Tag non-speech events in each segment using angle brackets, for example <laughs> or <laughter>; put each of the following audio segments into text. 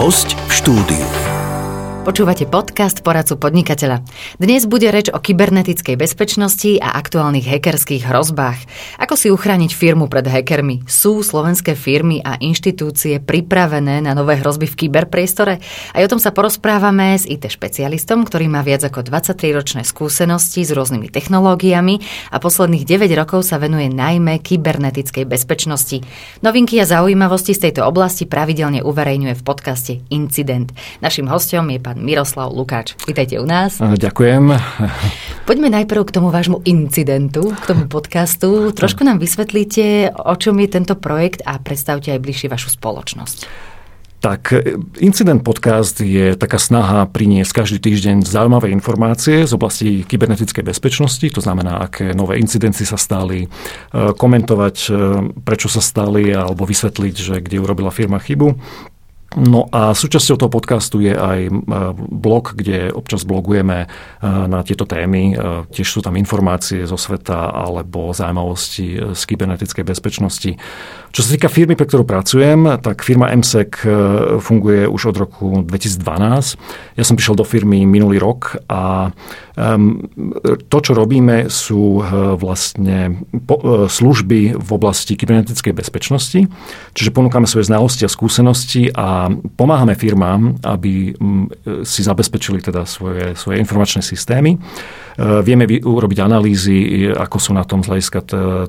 Host v štúdiu. Počúvate podcast Poradcu podnikateľa. Dnes bude reč o kybernetickej bezpečnosti a aktuálnych hackerských hrozbách. Ako si uchrániť firmu pred hackermi? Sú slovenské firmy a inštitúcie pripravené na nové hrozby v kyberpriestore? Aj o tom sa porozprávame s IT špecialistom, ktorý má viac ako 23-ročné skúsenosti s rôznymi technológiami a posledných 9 rokov sa venuje najmä kybernetickej bezpečnosti. Novinky a zaujímavosti z tejto oblasti pravidelne uverejňuje v podcaste Incident. Našim hostom je pán Miroslav Lukáč. Vítajte u nás. Ďakujem. Poďme najprv k tomu vášmu incidentu, k tomu podcastu. Trošku nám vysvetlíte, o čom je tento projekt a predstavte aj bližšie vašu spoločnosť. Tak, Incident podcast je taká snaha priniesť každý týždeň zaujímavé informácie z oblasti kybernetickej bezpečnosti, to znamená, aké nové incidencie sa stali, e, komentovať, e, prečo sa stali, alebo vysvetliť, že kde urobila firma chybu. No a súčasťou toho podcastu je aj e, blog, kde občas blogujeme e, na tieto témy. E, tiež sú tam informácie zo sveta alebo zaujímavosti z kybernetickej bezpečnosti. Čo sa týka firmy, pre ktorú pracujem, tak firma MSEC funguje už od roku 2012. Ja som prišiel do firmy minulý rok a to, čo robíme, sú vlastne služby v oblasti kybernetickej bezpečnosti. Čiže ponúkame svoje znalosti a skúsenosti a pomáhame firmám, aby mm, si zabezpečili teda svoje, svoje informačné systémy. E, vieme urobiť analýzy, ako sú na tom z hľadiska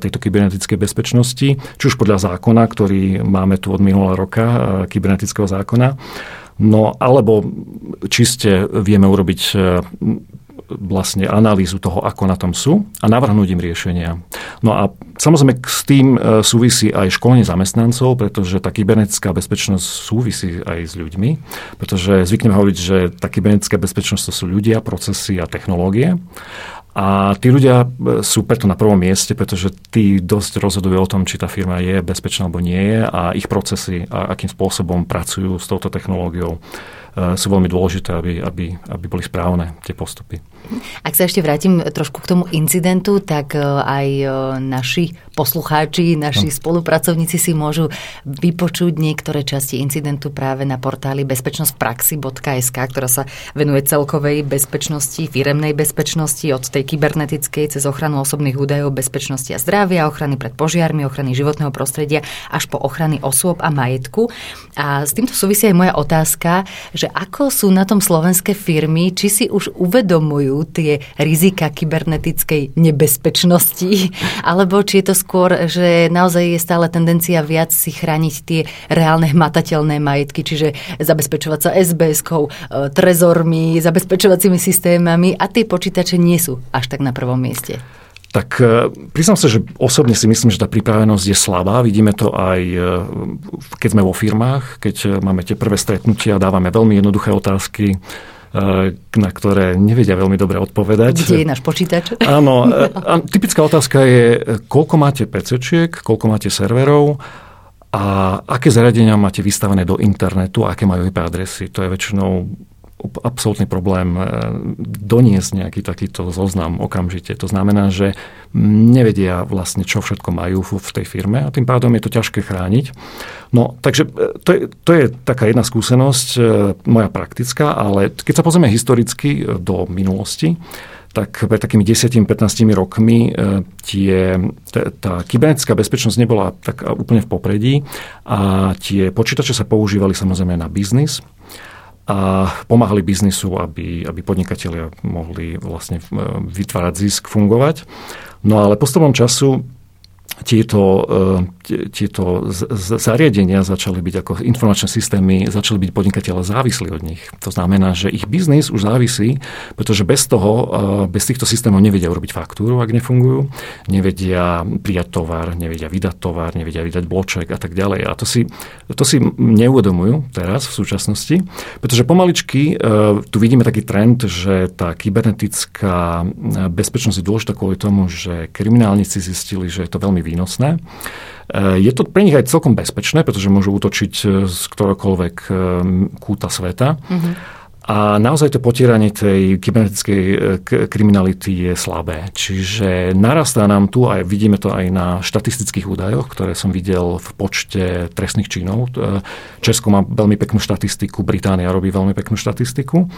tejto kybernetickej bezpečnosti, či už podľa zákona, ktorý máme tu od minulého roka, e, kybernetického zákona, No alebo čiste vieme urobiť e, vlastne analýzu toho, ako na tom sú a navrhnúť im riešenia. No a samozrejme s tým e, súvisí aj školenie zamestnancov, pretože tá kybernetická bezpečnosť súvisí aj s ľuďmi, pretože zvykneme hovoriť, že tá kybernetická bezpečnosť to sú ľudia, procesy a technológie. A tí ľudia e, sú preto na prvom mieste, pretože tí dosť rozhodujú o tom, či tá firma je bezpečná alebo nie je a ich procesy a akým spôsobom pracujú s touto technológiou e, sú veľmi dôležité, aby, aby, aby boli správne tie postupy. <laughs> Ak sa ešte vrátim trošku k tomu incidentu, tak e, aj e, naši poslucháči, naši no. spolupracovníci si môžu vypočuť niektoré časti incidentu práve na portáli bezpečnostpraxi.sk, ktorá sa venuje celkovej bezpečnosti, firemnej bezpečnosti od tej kybernetickej cez ochranu osobných údajov, bezpečnosti a zdravia, ochrany pred požiarmi, ochrany životného prostredia až po ochrany osôb a majetku. A s týmto súvisí aj moja otázka, že ako sú na tom slovenské firmy, či si už uvedomujú tie rizika kybernetickej nebezpečnosti, <laughs> alebo či je to skôr, že naozaj je stále tendencia viac si chrániť tie reálne hmatateľné majetky, čiže zabezpečovať sa SBS-kou, e, trezormi, zabezpečovacími systémami a tie počítače nie sú až tak na prvom mieste. Tak e, priznám sa, že osobne si myslím, že tá pripravenosť je slabá. Vidíme to aj, e, keď sme vo firmách, keď máme tie prvé stretnutia, dávame veľmi jednoduché otázky na ktoré nevedia veľmi dobre odpovedať. Kde je náš počítač? <laughs> Áno. <laughs> A typická otázka je, koľko máte PCčiek, koľko máte serverov a aké zariadenia máte vystavené do internetu a aké majú IP adresy. To je väčšinou absolútny problém e, doniesť nejaký takýto zoznam okamžite. To znamená, že nevedia vlastne, čo všetko majú v tej firme a tým pádom je to ťažké chrániť. No, takže e, to je, to je taká jedna skúsenosť, e, moja praktická, ale keď sa pozrieme historicky do minulosti, tak pred takými 10-15 rokmi tie, tá kybernetická bezpečnosť nebola tak úplne v popredí a tie počítače sa používali samozrejme na biznis a pomáhali biznisu, aby, aby podnikatelia mohli vlastne vytvárať zisk, fungovať. No ale postupom času tieto, e, tieto zariadenia začali byť ako informačné systémy, začali byť podnikateľe závislí od nich. To znamená, že ich biznis už závisí, pretože bez toho, e, bez týchto systémov nevedia urobiť faktúru, ak nefungujú, nevedia prijať tovar, nevedia vydať tovar, nevedia vydať bloček a tak ďalej. A to si, to si neuvedomujú teraz v súčasnosti, pretože pomaličky e, tu vidíme taký trend, že tá kybernetická bezpečnosť je dôležitá kvôli tomu, že kriminálnici zistili, že je to veľmi výnosné. E, je to pre nich aj celkom bezpečné, pretože môžu útočiť z ktoréhokoľvek e, kúta sveta. Mm-hmm. A naozaj to potieranie tej kybernetickej e, kriminality je slabé. Čiže narastá nám tu, a vidíme to aj na štatistických údajoch, ktoré som videl v počte trestných činov. E, Česko má veľmi peknú štatistiku, Británia robí veľmi peknú štatistiku.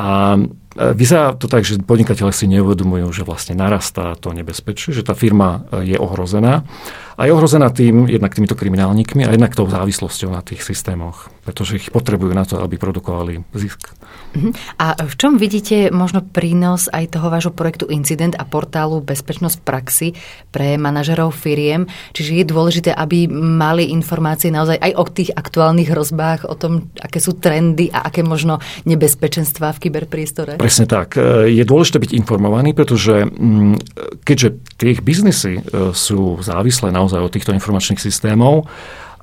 A e, vyzerá to tak, že podnikateľe si neuvedomujú, že vlastne narastá to nebezpečie, že tá firma je ohrozená. A je ohrozená tým, jednak týmito kriminálnikmi a jednak tou závislosťou na tých systémoch, pretože ich potrebujú na to, aby produkovali zisk. Mhm. A v čom vidíte možno prínos aj toho vášho projektu Incident a portálu Bezpečnosť v praxi pre manažerov firiem? Čiže je dôležité, aby mali informácie naozaj aj o tých aktuálnych hrozbách, o tom, aké sú trendy a aké možno nebezpečenstvá v kyberpriestore? Presne tak. Je dôležité byť informovaný, pretože mm, keďže tie ich biznisy e, sú závislé na naozaj od týchto informačných systémov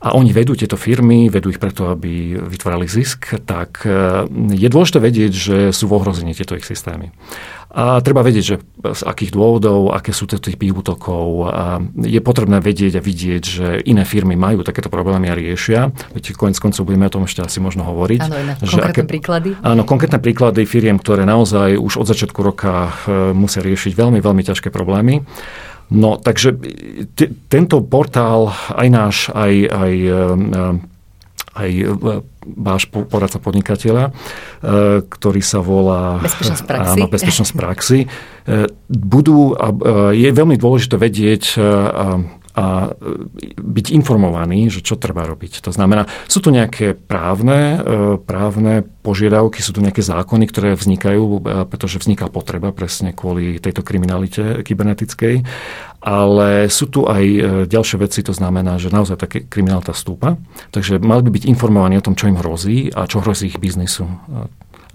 a oni vedú tieto firmy, vedú ich preto, aby vytvárali zisk, tak e, je dôležité vedieť, že sú v ohrození tieto ich systémy. A treba vedieť, že z akých dôvodov, aké sú tie typy útokov. A je potrebné vedieť a vidieť, že iné firmy majú takéto problémy a riešia. Veď konec koncov budeme o tom ešte asi možno hovoriť. Áno, že konkrétne aké, príklady. Áno, konkrétne príklady firiem, ktoré naozaj už od začiatku roka e, musia riešiť veľmi, veľmi ťažké problémy. No, takže t- tento portál, aj náš, aj, aj, aj váš poradca podnikateľa, ktorý sa volá Bezpečnosť praxi. Áno, Bezpečnosť praxi, budú, je veľmi dôležité vedieť, a e, byť informovaný, že čo treba robiť. To znamená, sú tu nejaké právne, e, právne požiadavky, sú tu nejaké zákony, ktoré vznikajú, e, pretože vzniká potreba presne kvôli tejto kriminalite kybernetickej, ale sú tu aj ďalšie veci, to znamená, že naozaj tá kriminalita stúpa, takže mali by byť informovaní o tom, čo im hrozí a čo hrozí ich biznisu,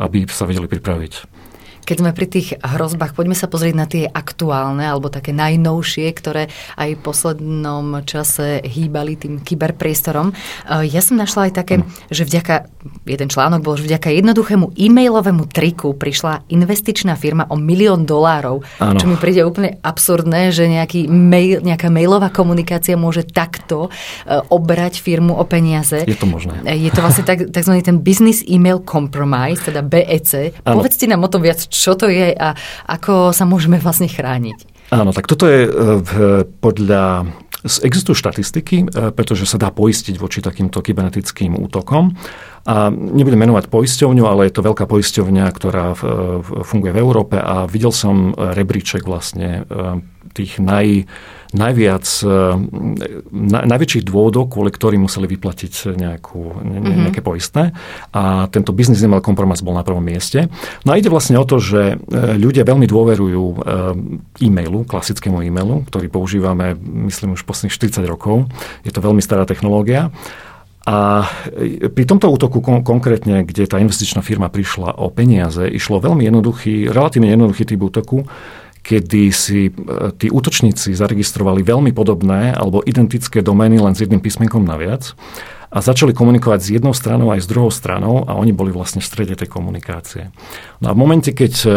aby sa vedeli pripraviť. Keď sme pri tých hrozbách, poďme sa pozrieť na tie aktuálne alebo také najnovšie, ktoré aj v poslednom čase hýbali tým kyberpriestorom. Eh, ja som našla aj také, že vďaka, jeden článok bol, že vďaka jednoduchému e-mailovému triku prišla investičná firma o milión dolárov, ano. čo mi príde úplne absurdné, že nejaký mail, nejaká mailová komunikácia môže takto eh, obrať firmu o peniaze. Je to možné. Eh, je to vlastne tak, takzvaný ten Business Email Compromise, teda BEC. Ano. Povedzte nám o tom viac, čo to je a ako sa môžeme vlastne chrániť. Áno, tak toto je e, podľa Existujú štatistiky, e, pretože sa dá poistiť voči takýmto kybernetickým útokom. A nebudem menovať poisťovňu, ale je to veľká poisťovňa, ktorá funguje v Európe a videl som rebríček vlastne tých naj, najviac, eh, na, najväčších dôvodov, kvôli ktorým museli vyplatiť nejakú, ne, mm-hmm. nejaké poistné. A tento biznis email kompromis bol na prvom mieste. No a ide vlastne o to, že eh, ľudia veľmi dôverujú eh, e-mailu, klasickému e-mailu, ktorý používame, myslím, už posledných 40 rokov. Je to veľmi stará technológia. A pri tomto útoku kon- konkrétne, kde tá investičná firma prišla o peniaze, išlo veľmi jednoduchý, relatívne jednoduchý typ útoku, kedy si e, tí útočníci zaregistrovali veľmi podobné alebo identické domény len s jedným písmenkom naviac a začali komunikovať s jednou stranou aj s druhou stranou a oni boli vlastne v strede tej komunikácie. No a v momente, keď e,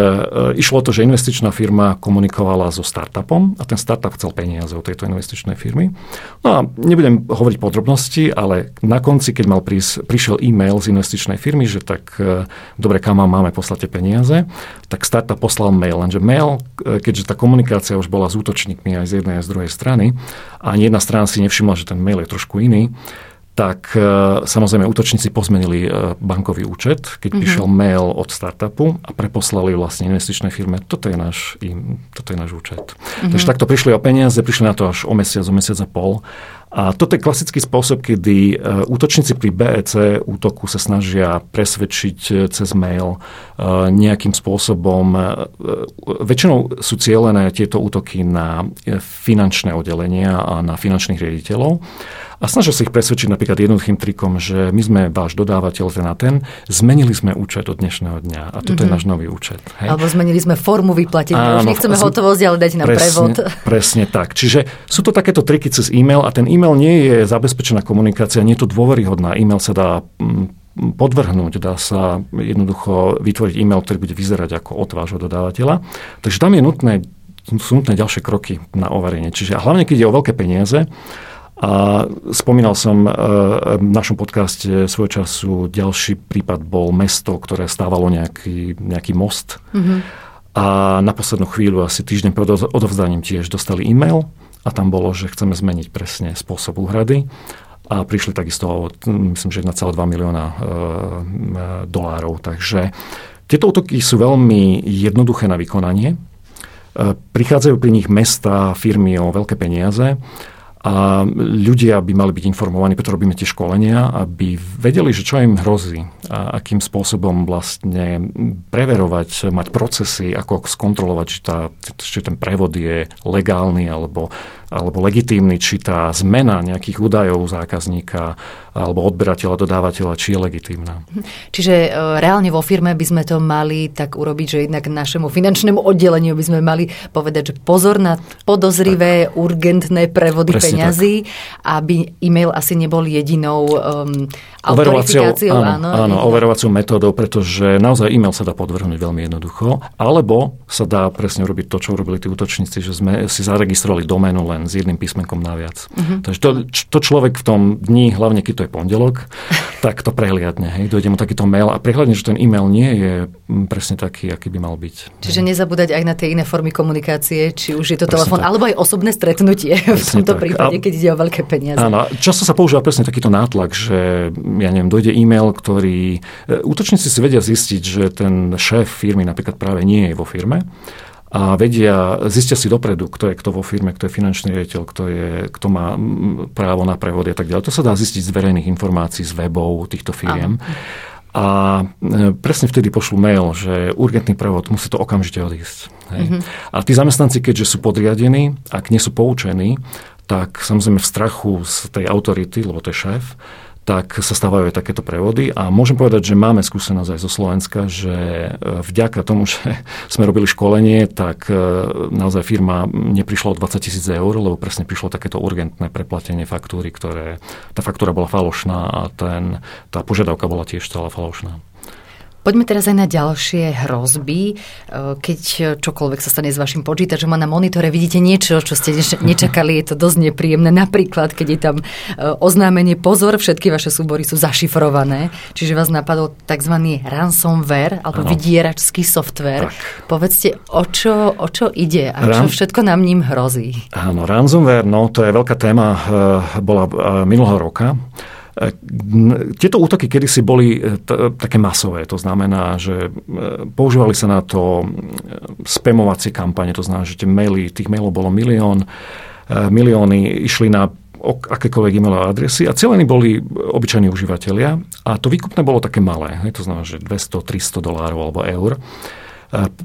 išlo to, že investičná firma komunikovala so startupom a ten startup chcel peniaze od tejto investičnej firmy. No a nebudem hovoriť podrobnosti, ale na konci, keď mal prís, prišiel e-mail z investičnej firmy, že tak e, dobre, kam máme poslať tie peniaze, tak startup poslal mail. Lenže mail, e, keďže tá komunikácia už bola s útočníkmi aj z jednej a z druhej strany a ani jedna strana si nevšimla, že ten mail je trošku iný, tak e, samozrejme útočníci pozmenili e, bankový účet, keď mm-hmm. prišiel mail od startupu a preposlali vlastne investičnej firme, toto je náš, im, toto je náš účet. Mm-hmm. Takže takto prišli o peniaze, prišli na to až o mesiac, o mesiac a pol. A toto je klasický spôsob, kedy e, útočníci pri BEC útoku sa snažia presvedčiť cez mail nejakým spôsobom. Väčšinou sú cieľené tieto útoky na finančné oddelenia a na finančných riaditeľov a snažia sa ich presvedčiť napríklad jednoduchým trikom, že my sme váš dodávateľ ten a ten, zmenili sme účet od dnešného dňa a toto mm-hmm. je mhm. náš nový účet. Hej. Alebo zmenili sme formu vyplatenia, už nechceme hotovosť, ale dať nám presne, prevod. Presne tak. Čiže sú to takéto triky cez e-mail a ten e-mail nie je zabezpečená komunikácia, nie je to dôveryhodná. E-mail sa dá mm, podvrhnúť, dá sa jednoducho vytvoriť e-mail, ktorý bude vyzerať ako od vášho dodávateľa. Takže tam je nutné, sú nutné ďalšie kroky na overenie. Čiže a hlavne, keď je o veľké peniaze, A spomínal som v našom podcaste svoj času, ďalší prípad bol mesto, ktoré stávalo nejaký, nejaký most. Mm-hmm. A na poslednú chvíľu, asi týždeň pred odovzdaním tiež dostali e-mail a tam bolo, že chceme zmeniť presne spôsob úhrady a prišli takisto, myslím, že 1,2 milióna e, dolárov. Takže tieto útoky sú veľmi jednoduché na vykonanie. E, prichádzajú pri nich mesta, firmy o veľké peniaze a ľudia by mali byť informovaní, preto robíme tie školenia, aby vedeli, že čo im hrozí a akým spôsobom vlastne preverovať, mať procesy, ako skontrolovať, či, tá, či ten prevod je legálny alebo alebo legitímny, či tá zmena nejakých údajov zákazníka alebo odberateľa, dodávateľa, či je legitímna. Čiže e, reálne vo firme by sme to mali tak urobiť, že jednak našemu finančnému oddeleniu by sme mali povedať, že pozor na podozrivé, tak. urgentné prevody Presne peňazí, tak. aby e-mail asi nebol jedinou um, autorifikáciou. Áno, áno, áno overovacou metódou, pretože naozaj e-mail sa dá podvrhnúť veľmi jednoducho, alebo sa dá presne urobiť to, čo urobili tí útočníci, že sme si zaregistrovali doménu len len s jedným písmenkom naviac. Uh-huh. Takže to, to človek v tom dni, hlavne keď to je pondelok, <laughs> tak to prehliadne. Hej. Dojde mu takýto mail a prehliadne, že ten e-mail nie je presne taký, aký by mal byť. Čiže hej. nezabúdať aj na tie iné formy komunikácie, či už je to telefón, alebo aj osobné stretnutie <laughs> presne v tomto tak. prípade, keď ide o veľké peniaze. Áno, často sa používa presne takýto nátlak, že ja neviem, dojde e-mail, ktorý... E, útočníci si vedia zistiť, že ten šéf firmy napríklad práve nie je vo firme a vedia, zistia si dopredu, kto je kto vo firme, kto je finančný riaditeľ, kto, je, kto má právo na prevody a tak ďalej. To sa dá zistiť z verejných informácií, z webov týchto firiem. A e, presne vtedy pošlu mail, že urgentný prevod, musí to okamžite odísť. Hej. Mm-hmm. A tí zamestnanci, keďže sú podriadení, ak nie sú poučení, tak samozrejme v strachu z tej autority, lebo to je šéf, tak sa stávajú aj takéto prevody. A môžem povedať, že máme skúsenosť aj zo Slovenska, že e, vďaka tomu, <laughs> že sme robili školenie, tak e, naozaj firma neprišla o 20 tisíc eur, lebo presne prišlo takéto urgentné preplatenie faktúry, ktoré tá faktúra bola falošná a ten, tá požiadavka bola tiež celá falošná. Poďme teraz aj na ďalšie hrozby. E, keď čokoľvek sa stane s vašim počítačom a na monitore vidíte niečo, čo ste nečakali, je to dosť nepríjemné. Napríklad, keď je tam e, oznámenie pozor, všetky vaše súbory sú zašifrované, čiže vás napadol tzv. ransomware alebo ano. vydieračský software. Tak. Povedzte, o čo, o čo ide a čo Ran... všetko nám ním hrozí? Áno, ransomware, no to je veľká téma, e, bola minulého roka. Tieto útoky kedysi boli e, t- také masové, to znamená, že e, používali sa na to spamovacie kampane, to znamená, že tie maily, tých mailov bolo milión, e, milióny išli na akékoľvek e-mailové adresy a celení boli obyčajní užívateľia a to výkupné bolo také malé, to znamená, že 200-300 dolárov alebo eur.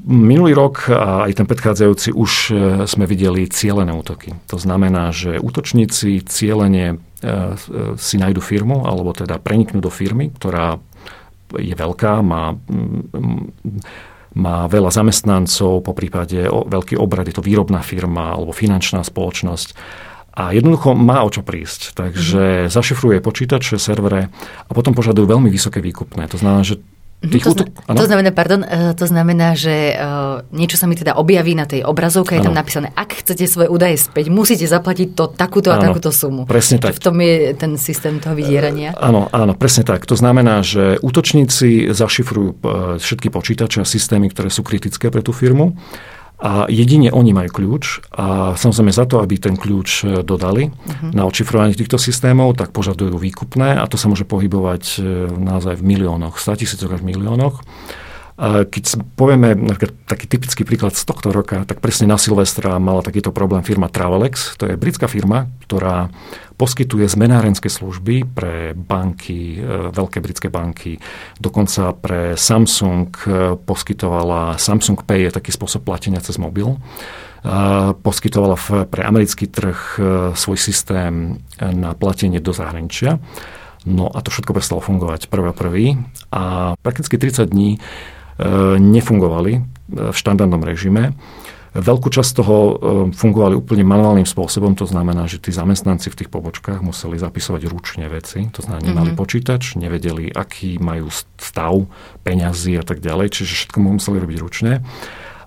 Minulý rok a aj ten predchádzajúci už sme videli cielené útoky. To znamená, že útočníci cieľene E, si nájdu firmu, alebo teda preniknú do firmy, ktorá je veľká, má, má veľa zamestnancov, po prípade veľký obrad, je to výrobná firma alebo finančná spoločnosť. A jednoducho má o čo prísť. Takže mm-hmm. zašifruje počítače, servere a potom požadujú veľmi vysoké výkupné. To znamená, že Tých to, zna- to znamená, pardon, uh, to znamená, že uh, niečo sa mi teda objaví na tej obrazovke, je tam napísané, ak chcete svoje údaje späť, musíte zaplatiť to takúto a takúto sumu. Presne tak. V tom je ten systém toho vydierania. Uh, áno, áno, presne tak. To znamená, že útočníci zašifrujú všetky počítače a systémy, ktoré sú kritické pre tú firmu a jedine oni majú kľúč a samozrejme za to, aby ten kľúč e, dodali uh-huh. na očifrovanie týchto systémov, tak požadujú výkupné a to sa môže pohybovať e, naozaj v miliónoch, 100 tisícoch až miliónoch. Keď povieme napríklad taký typický príklad z tohto roka, tak presne na Silvestra mala takýto problém firma Travelex. To je britská firma, ktorá poskytuje zmenárenské služby pre banky, e, veľké britské banky. Dokonca pre Samsung e, poskytovala, Samsung Pay je taký spôsob platenia cez mobil. E, poskytovala pre americký trh svoj systém na platenie do zahraničia. No a to všetko prestalo fungovať prvý a prakticky 30 dní nefungovali e, v štandardnom režime. Veľkú časť toho e, fungovali úplne manuálnym spôsobom, to znamená, že tí zamestnanci v tých pobočkách museli zapisovať ručne veci, to znamená, nemali mm-hmm. počítač, nevedeli, aký majú stav peňazí a tak ďalej, čiže všetko museli robiť ručne.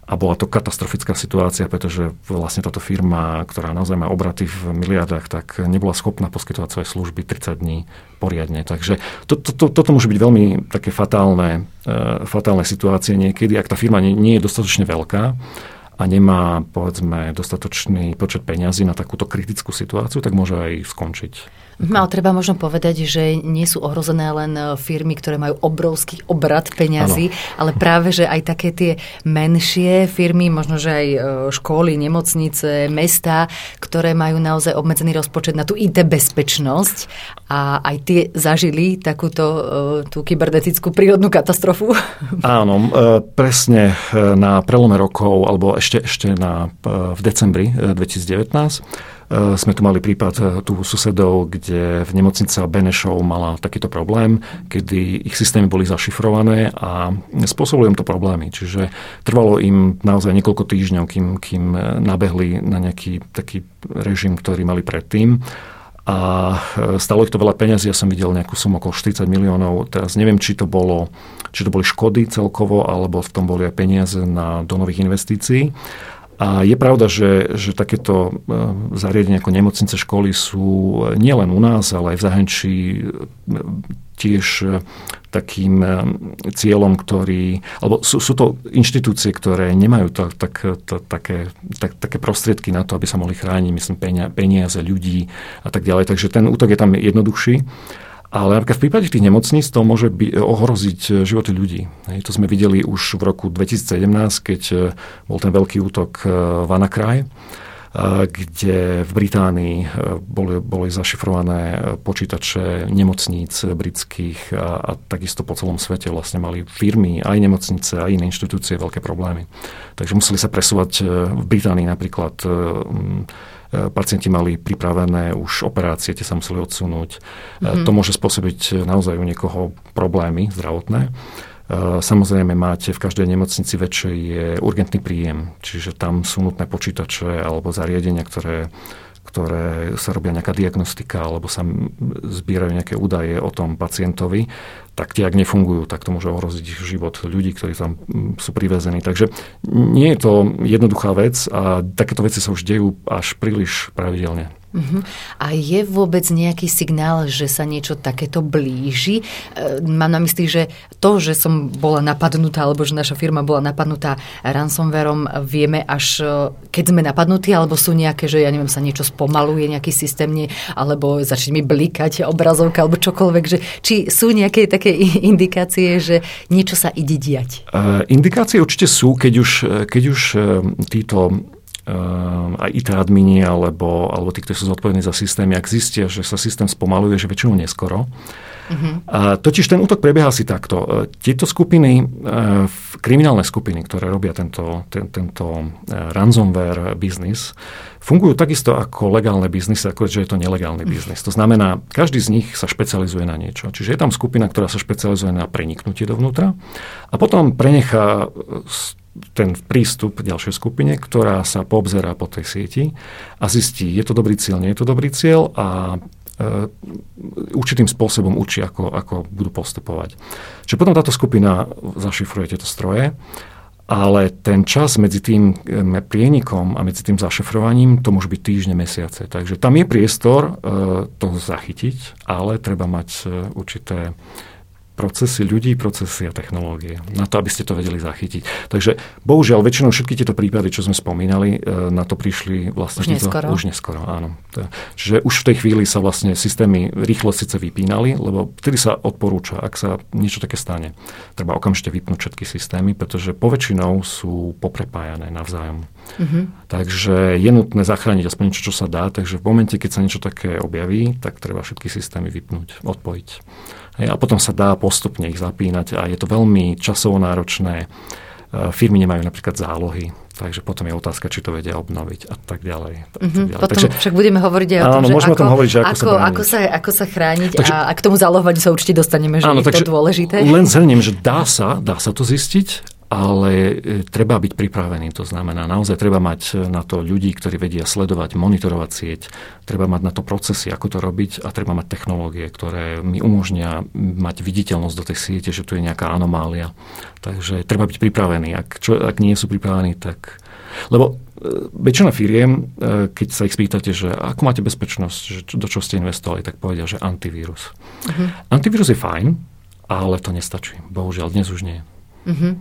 A bola to katastrofická situácia, pretože vlastne táto firma, ktorá naozaj má obraty v miliardách, tak nebola schopná poskytovať svoje služby 30 dní poriadne. Takže to, to, to, toto môže byť veľmi také fatálne, uh, fatálne situácie niekedy, ak tá firma nie, nie je dostatočne veľká a nemá, povedzme, dostatočný počet peňazí na takúto kritickú situáciu, tak môže aj skončiť. Ale treba možno povedať, že nie sú ohrozené len e, firmy, ktoré majú obrovský obrad peňazí, ano. ale práve, že aj také tie menšie firmy, možno, že aj e, školy, nemocnice, mesta, ktoré majú naozaj obmedzený rozpočet na tú IT bezpečnosť a aj tie zažili takúto e, tú kybernetickú prírodnú katastrofu. <laughs> Áno, presne na prelome rokov, alebo ešte, ešte na, v decembri 2019 Eh, sme tu mali prípad eh, tu susedov, kde v nemocnice Benešov mala takýto problém, kedy ich systémy boli zašifrované a spôsobili im to problémy. Čiže trvalo im naozaj niekoľko týždňov, kým, kým eh, nabehli na nejaký taký režim, ktorý mali predtým a stalo ich to veľa peniazí, ja som videl nejakú sumu okolo 40 miliónov, teraz neviem, či to bolo, či to boli škody celkovo, alebo v tom boli aj peniaze na, do nových investícií. A je pravda, že, že takéto e, zariadenia ako nemocnice, školy sú nielen u nás, ale aj v zahraničí e, tiež e, takým cieľom, ktorý... Alebo sú, sú to inštitúcie, ktoré nemajú to, tak, to, také, tak, také prostriedky na to, aby sa mohli chrániť, myslím, peniaze ľudí a tak ďalej. Takže ten útok je tam jednoduchší. Ale napríklad v prípade tých nemocníc to môže by, ohroziť e, životy ľudí. Hej, to sme videli už v roku 2017, keď e, bol ten veľký útok v Anakraj, kde v Británii boli, boli zašifrované počítače nemocníc britských a, a takisto po celom svete vlastne mali firmy, aj nemocnice, aj iné inštitúcie veľké problémy. Takže museli sa presúvať v Británii napríklad pacienti mali pripravené už operácie, tie sa museli odsunúť. Mm-hmm. To môže spôsobiť naozaj u niekoho problémy zdravotné. Samozrejme máte v každej nemocnici väčšej je urgentný príjem, čiže tam sú nutné počítače alebo zariadenia, ktoré ktoré sa robia nejaká diagnostika alebo sa zbierajú nejaké údaje o tom pacientovi, tak tie, ak nefungujú, tak to môže ohroziť život ľudí, ktorí tam mm, sú privezení. Takže nie je to jednoduchá vec a takéto veci sa už dejú až príliš pravidelne. Uh-huh. A je vôbec nejaký signál, že sa niečo takéto blíži? E, mám na mysli, že to, že som bola napadnutá, alebo že naša firma bola napadnutá ransomwareom, vieme až e, keď sme napadnutí, alebo sú nejaké, že ja neviem, sa niečo spomaluje, nejaký systém, nie, alebo začne mi blikať obrazovka, alebo čokoľvek, že či sú nejaké také indikácie, že niečo sa ide diať? Uh, indikácie určite sú, keď už, keď už títo Ehm, aj IT admini alebo, alebo tí, ktorí sú zodpovední za systémy, ak zistia, že sa systém spomaluje, že väčšinou neskoro. Uh-huh. A totiž ten útok prebieha si takto. E, tieto skupiny, e, kriminálne skupiny, ktoré robia tento, ten, tento ransomware biznis, fungujú takisto ako legálne biznis, ako že je to nelegálny mhm. biznis. To znamená, každý z nich sa špecializuje na niečo. Čiže je tam skupina, ktorá sa špecializuje na preniknutie dovnútra a potom prenechá ten prístup ďalšej skupine, ktorá sa poobzerá po tej sieti a zistí, je to dobrý cieľ, nie je to dobrý cieľ a e, určitým spôsobom učí, ako, ako budú postupovať. Čiže potom táto skupina zašifruje tieto stroje, ale ten čas medzi tým e, prienikom a medzi tým zašifrovaním, to môže byť týždne, mesiace. Takže tam je priestor e, to zachytiť, ale treba mať e, určité procesy ľudí, procesy a technológie. Na to, aby ste to vedeli zachytiť. Takže bohužiaľ, väčšinou všetky tieto prípady, čo sme spomínali, e, na to prišli vlastne... Už neskoro? Už neskoro, áno. Čiže už v tej chvíli sa vlastne systémy rýchlo síce vypínali, lebo vtedy sa odporúča, ak sa niečo také stane, treba okamžite vypnúť všetky systémy, pretože poväčšinou sú poprepájané navzájom. Mm-hmm. Takže je nutné zachrániť aspoň niečo, čo sa dá. Takže v momente, keď sa niečo také objaví, tak treba všetky systémy vypnúť, odpojiť. A potom sa dá postupne ich zapínať a je to veľmi časovo náročné. E, firmy nemajú napríklad zálohy, takže potom je otázka, či to vedia obnoviť a tak ďalej. Tak, mm-hmm. ďalej. Potom takže, však budeme hovoriť aj o tom, áno, že môžeme ako, o tom hovoriť, že ako, ako, sa ako, sa, ako sa chrániť takže, a, a k tomu zálohovaniu sa určite dostaneme, že áno, je to dôležité. Len zhrniem, že dá sa, dá sa to zistiť, ale e, treba byť pripravený. To znamená, naozaj treba mať na to ľudí, ktorí vedia sledovať, monitorovať sieť, treba mať na to procesy, ako to robiť a treba mať technológie, ktoré mi umožnia mať viditeľnosť do tej siete, že tu je nejaká anomália. Takže treba byť pripravený. Ak, čo, ak nie sú pripravení, tak... Lebo e, väčšina firiem, e, keď sa ich spýtate, že ako máte bezpečnosť, že do čo ste investovali, tak povedia, že antivírus. Uh-huh. Antivírus je fajn, ale to nestačí. Bohužiaľ, dnes už nie. Uh-huh.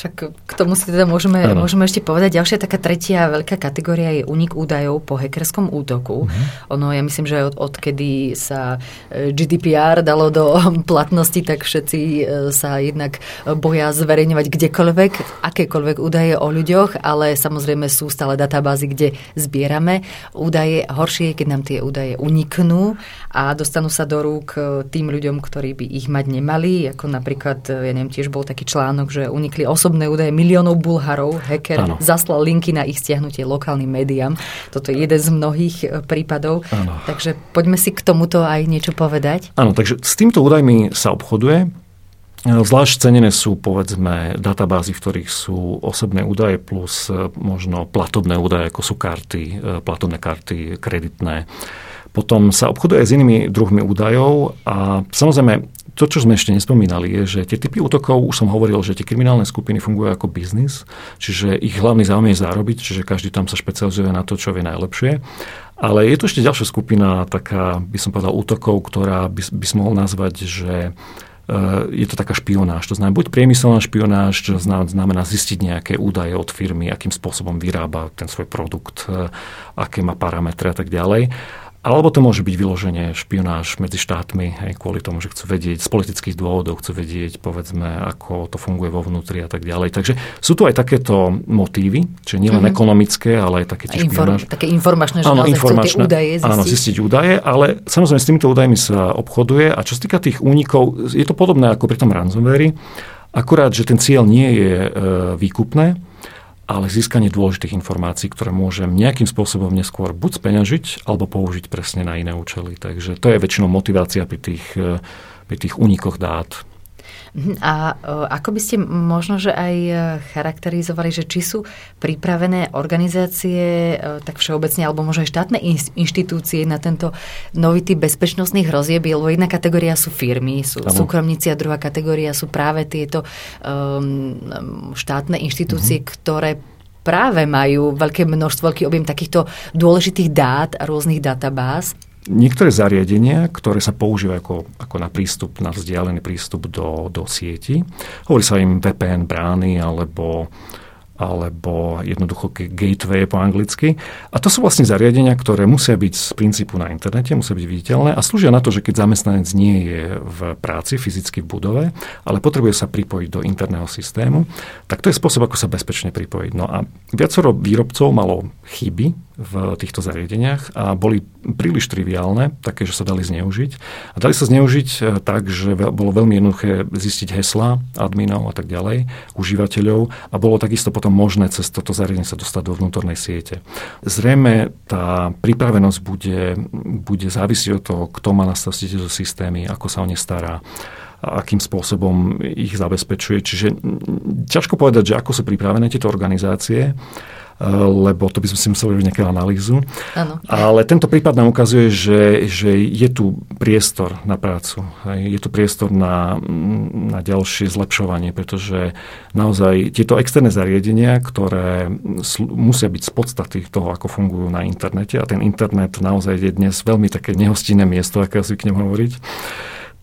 Však k tomu si teda môžeme, môžeme ešte povedať. Ďalšia taká tretia veľká kategória je unik údajov po hackerskom útoku. Uh-huh. Ono, ja myslím, že od, odkedy sa e, GDPR dalo do <laughs> platnosti, tak všetci e, sa jednak boja zverejňovať kdekoľvek, akékoľvek údaje o ľuďoch, ale samozrejme sú stále databázy, kde zbierame údaje. Horšie je, keď nám tie údaje uniknú a dostanú sa do rúk e, tým ľuďom, ktorí by ich mať nemali. Ako napríklad, ja neviem, tiež bol taký článok, že unikli osobné údaje miliónov Bulharov. Hacker ano. zaslal linky na ich stiahnutie lokálnym médiám. Toto je jeden z mnohých e, prípadov. Ano. Takže poďme si k tomuto aj niečo povedať. Áno, takže s týmto údajmi sa obchoduje. E, zvlášť cenené sú, povedzme, databázy, v ktorých sú osobné údaje plus e, možno platobné údaje, ako sú karty, platobné karty, kreditné. Potom sa obchoduje s inými druhmi údajov a samozrejme to, čo sme ešte nespomínali, je, že tie typy útokov, už som hovoril, že tie kriminálne skupiny fungujú ako biznis, čiže ich hlavný záujem je zarobiť, čiže každý tam sa špecializuje na to, čo vie najlepšie. Ale je tu ešte ďalšia skupina, taká, by som povedal, útokov, ktorá by, by som mohol nazvať, že e, je to taká špionáž. To znamená buď priemyselná špionáž, čo znamená zistiť nejaké údaje od firmy, akým spôsobom vyrába ten svoj produkt, e, aké má parametre a tak ďalej. Alebo to môže byť vyloženie špionáž medzi štátmi, hej, kvôli tomu, že chcú vedieť, z politických dôvodov chcú vedieť, povedzme, ako to funguje vo vnútri a tak ďalej. Takže sú tu aj takéto motívy, čiže nielen mm-hmm. ekonomické, ale aj také tie Inform, Také informačné, že áno, informačné, údaje zistiť. Áno, zistiť údaje, ale samozrejme s týmito údajmi sa obchoduje a čo sa týka tých únikov, je to podobné ako pri tom ransomware, akurát, že ten cieľ nie je e, výkupné, ale získanie dôležitých informácií, ktoré môžem nejakým spôsobom neskôr buď speňažiť, alebo použiť presne na iné účely. Takže to je väčšinou motivácia pri tých, eh, pri tých únikoch dát. Mhm, a ako by ste možno, že aj e, charakterizovali, že či sú pripravené organizácie, e, tak všeobecne, alebo možno aj štátne inštitúcie na tento nový typ bezpečnostných hrozieb, lebo jedna kategória sú firmy, sú ano. súkromníci a druhá kategória sú práve tieto um, štátne inštitúcie, uh-huh. ktoré práve majú veľké množstvo, veľký objem takýchto dôležitých dát a rôznych databáz niektoré zariadenia, ktoré sa používajú ako, ako na prístup, na vzdialený prístup do, do sieti, hovorí sa im VPN brány alebo alebo jednoducho gateway po anglicky. A to sú vlastne zariadenia, ktoré musia byť z princípu na internete, musia byť viditeľné a slúžia na to, že keď zamestnanec nie je v práci fyzicky v budove, ale potrebuje sa pripojiť do interného systému, tak to je spôsob, ako sa bezpečne pripojiť. No a viacero výrobcov malo chyby v týchto zariadeniach a boli príliš triviálne, také, že sa dali zneužiť. A dali sa zneužiť e, tak, že bolo veľmi jednoduché zistiť hesla adminov a tak ďalej, užívateľov a bolo takisto potom možné cez toto zariadenie sa dostať do vnútornej siete. Zrejme tá pripravenosť bude, bude závisieť od toho, kto má na starosti tieto systémy, ako sa o ne stará a akým spôsobom ich zabezpečuje. Čiže ťažko povedať, že ako sú pripravené tieto organizácie lebo to by sme si museli robiť nejakú analýzu. Ano. Ale tento prípad nám ukazuje, že, že je tu priestor na prácu. Je tu priestor na, na ďalšie zlepšovanie, pretože naozaj tieto externé zariadenia, ktoré musia byť z podstaty toho, ako fungujú na internete, a ten internet naozaj je dnes veľmi také nehostinné miesto, ako ja zvyknem hovoriť,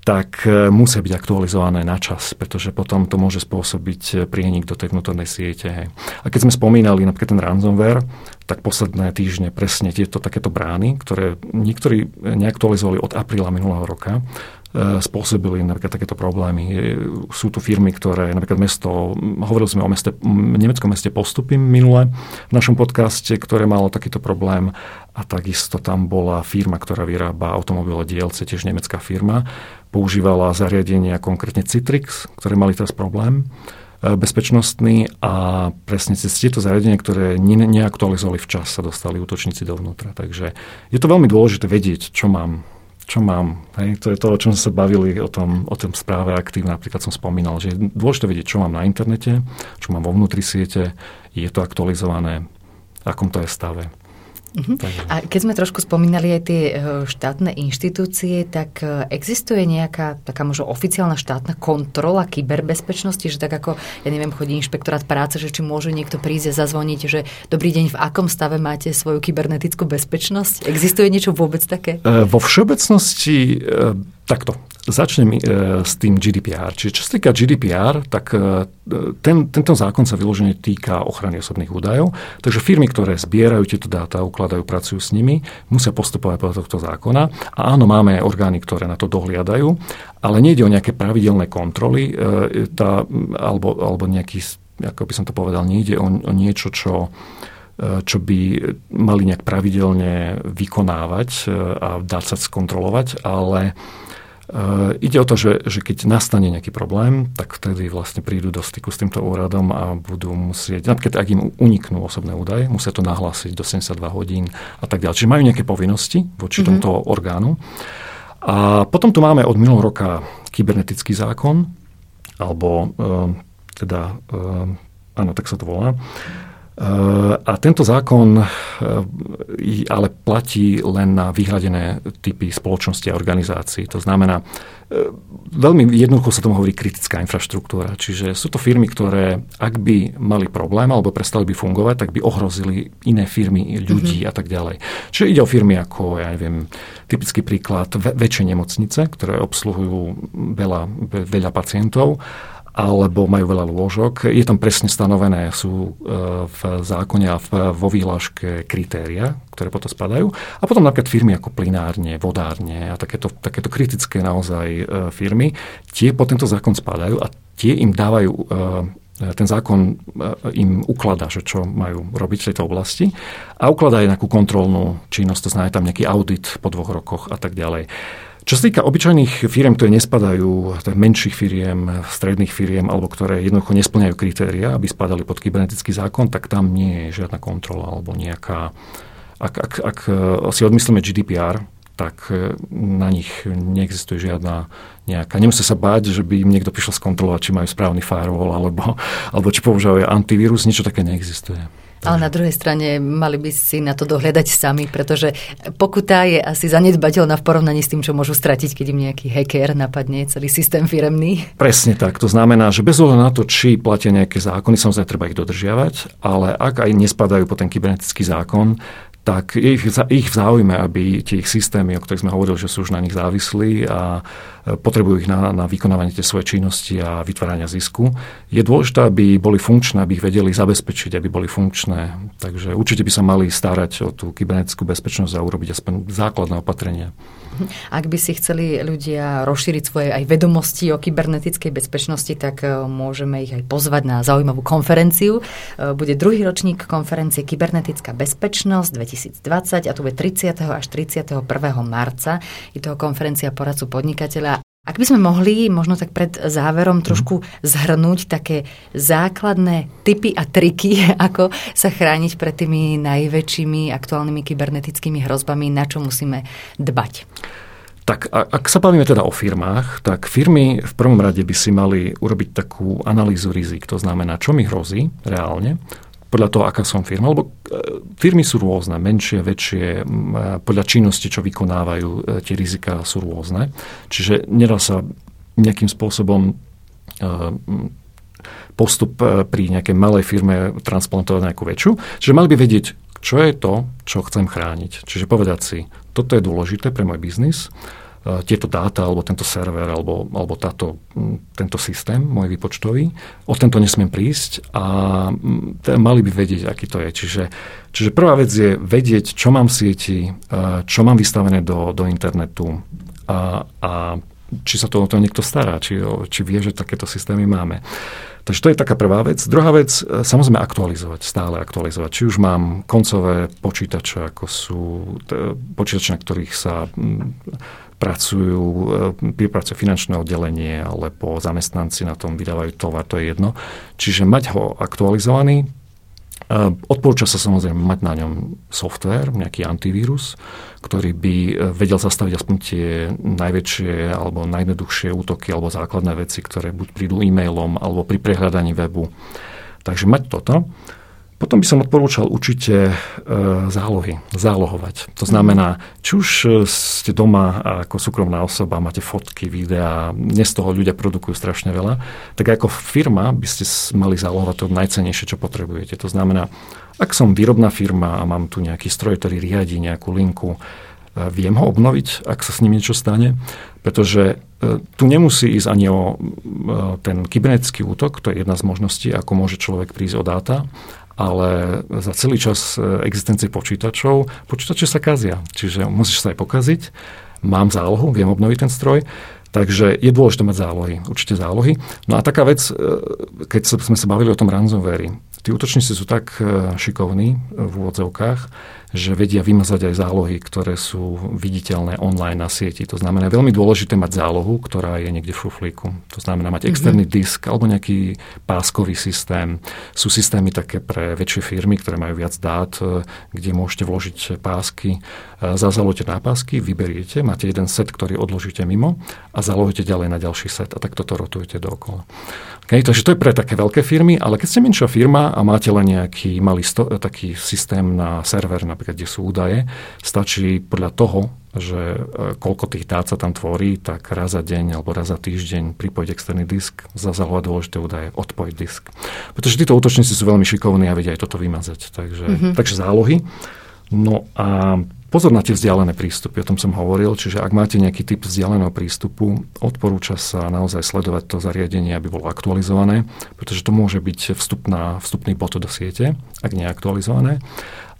tak e, musia byť aktualizované na čas, pretože potom to môže spôsobiť e, prienik do tej vnútornej siete. A keď sme spomínali napríklad ten ransomware, tak posledné týždne presne tieto takéto brány, ktoré niektorí neaktualizovali od apríla minulého roka, e, spôsobili napríklad takéto problémy. Sú tu firmy, ktoré, napríklad mesto, hovorili sme o meste, nemeckom meste Postupy minule v našom podcaste, ktoré malo takýto problém a takisto tam bola firma, ktorá vyrába automobile dielce, tiež nemecká firma, používala zariadenia konkrétne Citrix, ktoré mali teraz problém e, bezpečnostný a presne cez tieto zariadenia, ktoré ne- neaktualizovali včas, sa dostali útočníci dovnútra. Takže je to veľmi dôležité vedieť, čo mám čo mám. Hej, to je to, o čom sme sa bavili, o tom, o tom správe aktív. Napríklad som spomínal, že je dôležité vedieť, čo mám na internete, čo mám vo vnútri siete, je to aktualizované, akom to je stave. Uh-huh. A keď sme trošku spomínali aj tie eh, štátne inštitúcie, tak eh, existuje nejaká taká možno oficiálna štátna kontrola kyberbezpečnosti, že tak ako, ja neviem, chodí inšpektorát práce, že či môže niekto prísť a zazvoniť, že dobrý deň, v akom stave máte svoju kybernetickú bezpečnosť? Existuje niečo vôbec také? Eh, vo všeobecnosti takto. Začnem e, s tým GDPR. Čiže čo sa týka GDPR, tak e, ten, tento zákon sa vyložene týka ochrany osobných údajov. Takže firmy, ktoré zbierajú tieto dáta, ukladajú, pracujú s nimi, musia postupovať podľa tohto zákona. A áno, máme orgány, ktoré na to dohliadajú, ale nejde o nejaké pravidelné kontroly e, tá, alebo, alebo nejaký, ako by som to povedal, nejde o, o niečo, čo čo by mali nejak pravidelne vykonávať a dať sa skontrolovať, ale ide o to, že, že keď nastane nejaký problém, tak vtedy vlastne prídu do styku s týmto úradom a budú musieť, napríklad ak im uniknú osobné údaje, musia to nahlásiť do 72 hodín a tak ďalej. Čiže majú nejaké povinnosti voči mm-hmm. tomto orgánu. A potom tu máme od minulého roka kybernetický zákon, alebo uh, teda, uh, áno, tak sa to volá. A tento zákon e, ale platí len na vyhradené typy spoločnosti a organizácií. To znamená, e, veľmi jednoducho sa tomu hovorí kritická infraštruktúra. Čiže sú to firmy, ktoré ak by mali problém alebo prestali by fungovať, tak by ohrozili iné firmy, ľudí mm-hmm. a tak ďalej. Čiže ide o firmy ako, ja neviem, typický príklad, väčšie nemocnice, ktoré obsluhujú veľa, veľa pacientov alebo majú veľa lôžok. Je tam presne stanovené, sú e, v zákone a vo výhláške kritéria, ktoré potom spadajú. A potom napríklad firmy ako plinárne, vodárne a takéto, takéto kritické naozaj e, firmy, tie po tento zákon spadajú a tie im dávajú e, ten zákon im ukladá, že čo majú robiť v tejto oblasti a ukladá aj nejakú kontrolnú činnosť, to znamená tam nejaký audit po dvoch rokoch a tak ďalej. Čo sa týka obyčajných firiem, ktoré nespadajú, menších firiem, stredných firiem, alebo ktoré jednoducho nesplňajú kritéria, aby spadali pod kybernetický zákon, tak tam nie je žiadna kontrola alebo nejaká... Ak, ak, ak si odmyslíme GDPR, tak na nich neexistuje žiadna nejaká... Nemusí sa báť, že by im niekto prišiel skontrolovať, či majú správny firewall, alebo, alebo či používajú antivírus, niečo také neexistuje. Ale na druhej strane mali by si na to dohľadať sami, pretože pokuta je asi zanedbateľná v porovnaní s tým, čo môžu stratiť, keď im nejaký hacker napadne celý systém firemný. Presne tak. To znamená, že bez ohľadu na to, či platia nejaké zákony, samozrejme treba ich dodržiavať, ale ak aj nespadajú po ten kybernetický zákon, tak je ich, v záujme, aby tie ich systémy, o ktorých sme hovorili, že sú už na nich závislí a e, potrebujú ich na, na vykonávanie tej svojej činnosti a vytvárania zisku. Je dôležité, aby boli funkčné, aby ich vedeli zabezpečiť, aby boli funkčné. Takže určite by sa mali starať o tú kybernetickú bezpečnosť a urobiť aspoň základné opatrenia. <laughs> Ak by si chceli ľudia rozšíriť svoje aj vedomosti o kybernetickej bezpečnosti, tak e, môžeme ich aj pozvať na zaujímavú konferenciu. E, bude druhý ročník konferencie Kybernetická bezpečnosť 2020 a to bude 30. až 31. marca. Je to konferencia poradcu podnikateľa ak by sme mohli možno tak pred záverom trošku zhrnúť také základné typy a triky, <laughs> ako sa chrániť pred tými najväčšími aktuálnymi kybernetickými hrozbami, na čo musíme dbať. Tak ak sa bavíme teda o firmách, tak firmy v prvom rade by si mali urobiť takú analýzu rizik. To znamená, čo mi hrozí reálne, podľa toho, aká som firma. Lebo e, firmy sú rôzne, menšie, väčšie, e, podľa činnosti, čo vykonávajú, e, tie rizika sú rôzne. Čiže nedá sa nejakým spôsobom postup pri nejakej malej firme transplantovať nejakú väčšiu. Čiže mali by vedieť, čo je to, čo chcem chrániť. Čiže povedať si, toto je dôležité pre môj biznis, E, tieto dáta, alebo tento server, alebo, alebo táto, tento systém, môj výpočtový, o tento nesmiem prísť a mali by vedieť, aký to je. Čiže, čiže prvá vec je vedieť, čo mám v sieti, e, čo mám vystavené do, do internetu a, a či sa to o to niekto stará, či, či vie, že takéto systémy máme. Takže to je taká prvá vec. Druhá vec, e, samozrejme aktualizovať, stále aktualizovať. Či už mám koncové počítače, ako sú počítače, na ktorých sa pracujú, e, pripracuje finančné oddelenie alebo zamestnanci na tom vydávajú tovar, to je jedno. Čiže mať ho aktualizovaný, Odporúča sa samozrejme mať na ňom software, nejaký antivírus, ktorý by e, vedel zastaviť aspoň tie najväčšie alebo najjednoduchšie útoky alebo základné veci, ktoré buď prídu e-mailom alebo pri prehľadaní webu. Takže mať toto. Potom by som odporúčal určite e, zálohy, zálohovať. To znamená, či už e, ste doma ako súkromná osoba, máte fotky, videá, dnes toho ľudia produkujú strašne veľa, tak ako firma by ste mali zálohovať to najcenejšie, čo potrebujete. To znamená, ak som výrobná firma a mám tu nejaký stroj, ktorý riadi nejakú linku, e, viem ho obnoviť, ak sa s ním niečo stane, pretože tu nemusí ísť ani o ten kybernetický útok, to je jedna z možností, ako môže človek prísť o dáta, ale za celý čas e, existencie počítačov, počítače sa kazia, čiže musíš sa aj pokaziť. Mám zálohu, viem obnoviť ten stroj, takže je dôležité mať zálohy, určite zálohy. No a taká vec, e, keď sme sa bavili o tom ransomware, tí útočníci sú tak e, šikovní v úvodzovkách, že vedia vymazať aj zálohy, ktoré sú viditeľné online na sieti. To znamená, veľmi dôležité mať zálohu, ktorá je niekde v šuflíku. To znamená mať externý mm-hmm. disk alebo nejaký páskový systém. Sú systémy také pre väčšie firmy, ktoré majú viac dát, e, kde môžete vložiť pásky. E, zazalujete na pásky, vyberiete, máte jeden set, ktorý odložíte mimo a zalohujete ďalej na ďalší set a tak toto rotujete dookola. Okay, takže to je pre také veľké firmy, ale keď ste menšia firma a máte len nejaký malý sto, taký systém na server, napríklad, kde sú údaje, stačí podľa toho, že e, koľko tých dát sa tam tvorí, tak raz za deň alebo raz za týždeň pripojiť externý disk, zazahovať dôležité údaje, odpojiť disk. Pretože títo útočníci sú veľmi šikovní a vedia aj toto vymazať. Takže, mm-hmm. takže zálohy. No a Pozor na tie vzdialené prístupy, o tom som hovoril, čiže ak máte nejaký typ vzdialeného prístupu, odporúča sa naozaj sledovať to zariadenie, aby bolo aktualizované, pretože to môže byť vstupná, vstupný bod do siete, ak nie je aktualizované.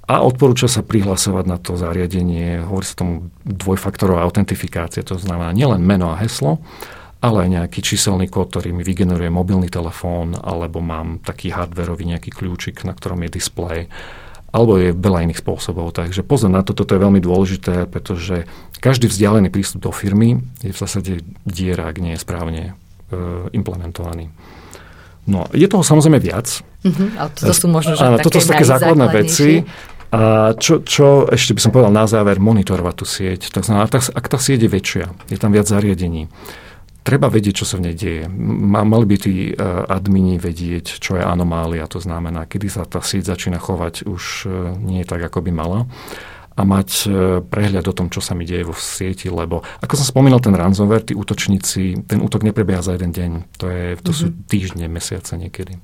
A odporúča sa prihlasovať na to zariadenie, hovorí sa tomu dvojfaktorová autentifikácia, to znamená nielen meno a heslo, ale aj nejaký číselný kód, ktorý mi vygeneruje mobilný telefón, alebo mám taký hardverový nejaký kľúčik, na ktorom je displej alebo je veľa iných spôsobov. Takže pozor na to, toto je veľmi dôležité, pretože každý vzdialený prístup do firmy je v zásade diera, ak nie je správne e, implementovaný. No, je toho samozrejme viac. Uh-huh, ale toto sú možno, že Áno, toto sú také základné veci. A čo, čo ešte by som povedal na záver, monitorovať tú sieť. Tak znamená, ak tá sieť je väčšia, je tam viac zariadení, treba vedieť, čo sa v nej deje. Mali by tí e, admini vedieť, čo je anomália, to znamená, kedy sa tá sieť začína chovať už e, nie tak, ako by mala a mať e, prehľad o tom, čo sa mi deje vo sieti, lebo ako som spomínal, ten ransomware, tí útočníci, ten útok neprebieha za jeden deň. To, je, to mm-hmm. sú mhm. týždne, mesiace niekedy.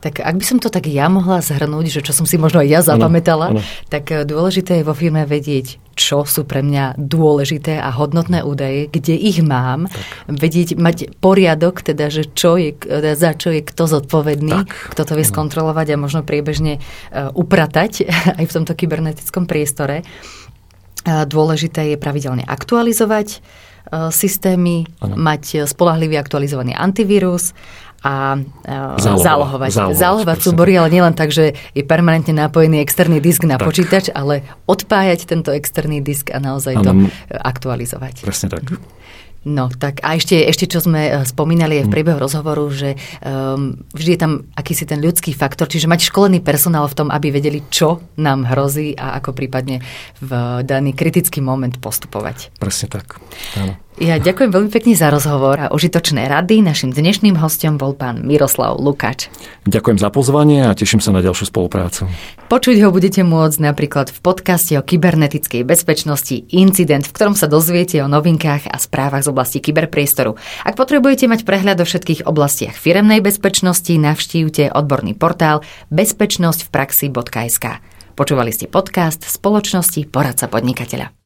Tak ak by som to tak ja mohla zhrnúť, že čo som si možno aj ja zapamätala, ano, ano. tak eh, dôležité je vo firme vedieť, čo sú pre mňa dôležité a hodnotné údaje, kde ich mám, tak. vedieť, mať poriadok, teda, že čo je, teda za čo je kto zodpovedný, tak. kto to vie skontrolovať a možno priebežne uh, upratať <laughs> aj v tomto kybernetickom priestore. Dôležité je pravidelne aktualizovať systémy, ano. mať spolahlivý aktualizovaný antivírus a uh, zálohovať. Zálohovať, zálohovať súbory, ale nielen tak, že je permanentne napojený externý disk na tak. počítač, ale odpájať tento externý disk a naozaj ano, to aktualizovať. Presne tak. No tak a ešte, ešte čo sme e, spomínali aj v mm. priebehu rozhovoru, že um, vždy je tam akýsi ten ľudský faktor, čiže mať školený personál v tom, aby vedeli, čo nám hrozí a ako prípadne v daný kritický moment postupovať. Presne tak. Áno. Ja ďakujem veľmi pekne za rozhovor a užitočné rady. Našim dnešným hostom bol pán Miroslav Lukač. Ďakujem za pozvanie a teším sa na ďalšiu spoluprácu. Počuť ho budete môcť napríklad v podcaste o kybernetickej bezpečnosti Incident, v ktorom sa dozviete o novinkách a správach z oblasti kyberpriestoru. Ak potrebujete mať prehľad o všetkých oblastiach firemnej bezpečnosti, navštívte odborný portál bezpečnosťvpraxi.sk. Počúvali ste podcast Spoločnosti poradca podnikateľa.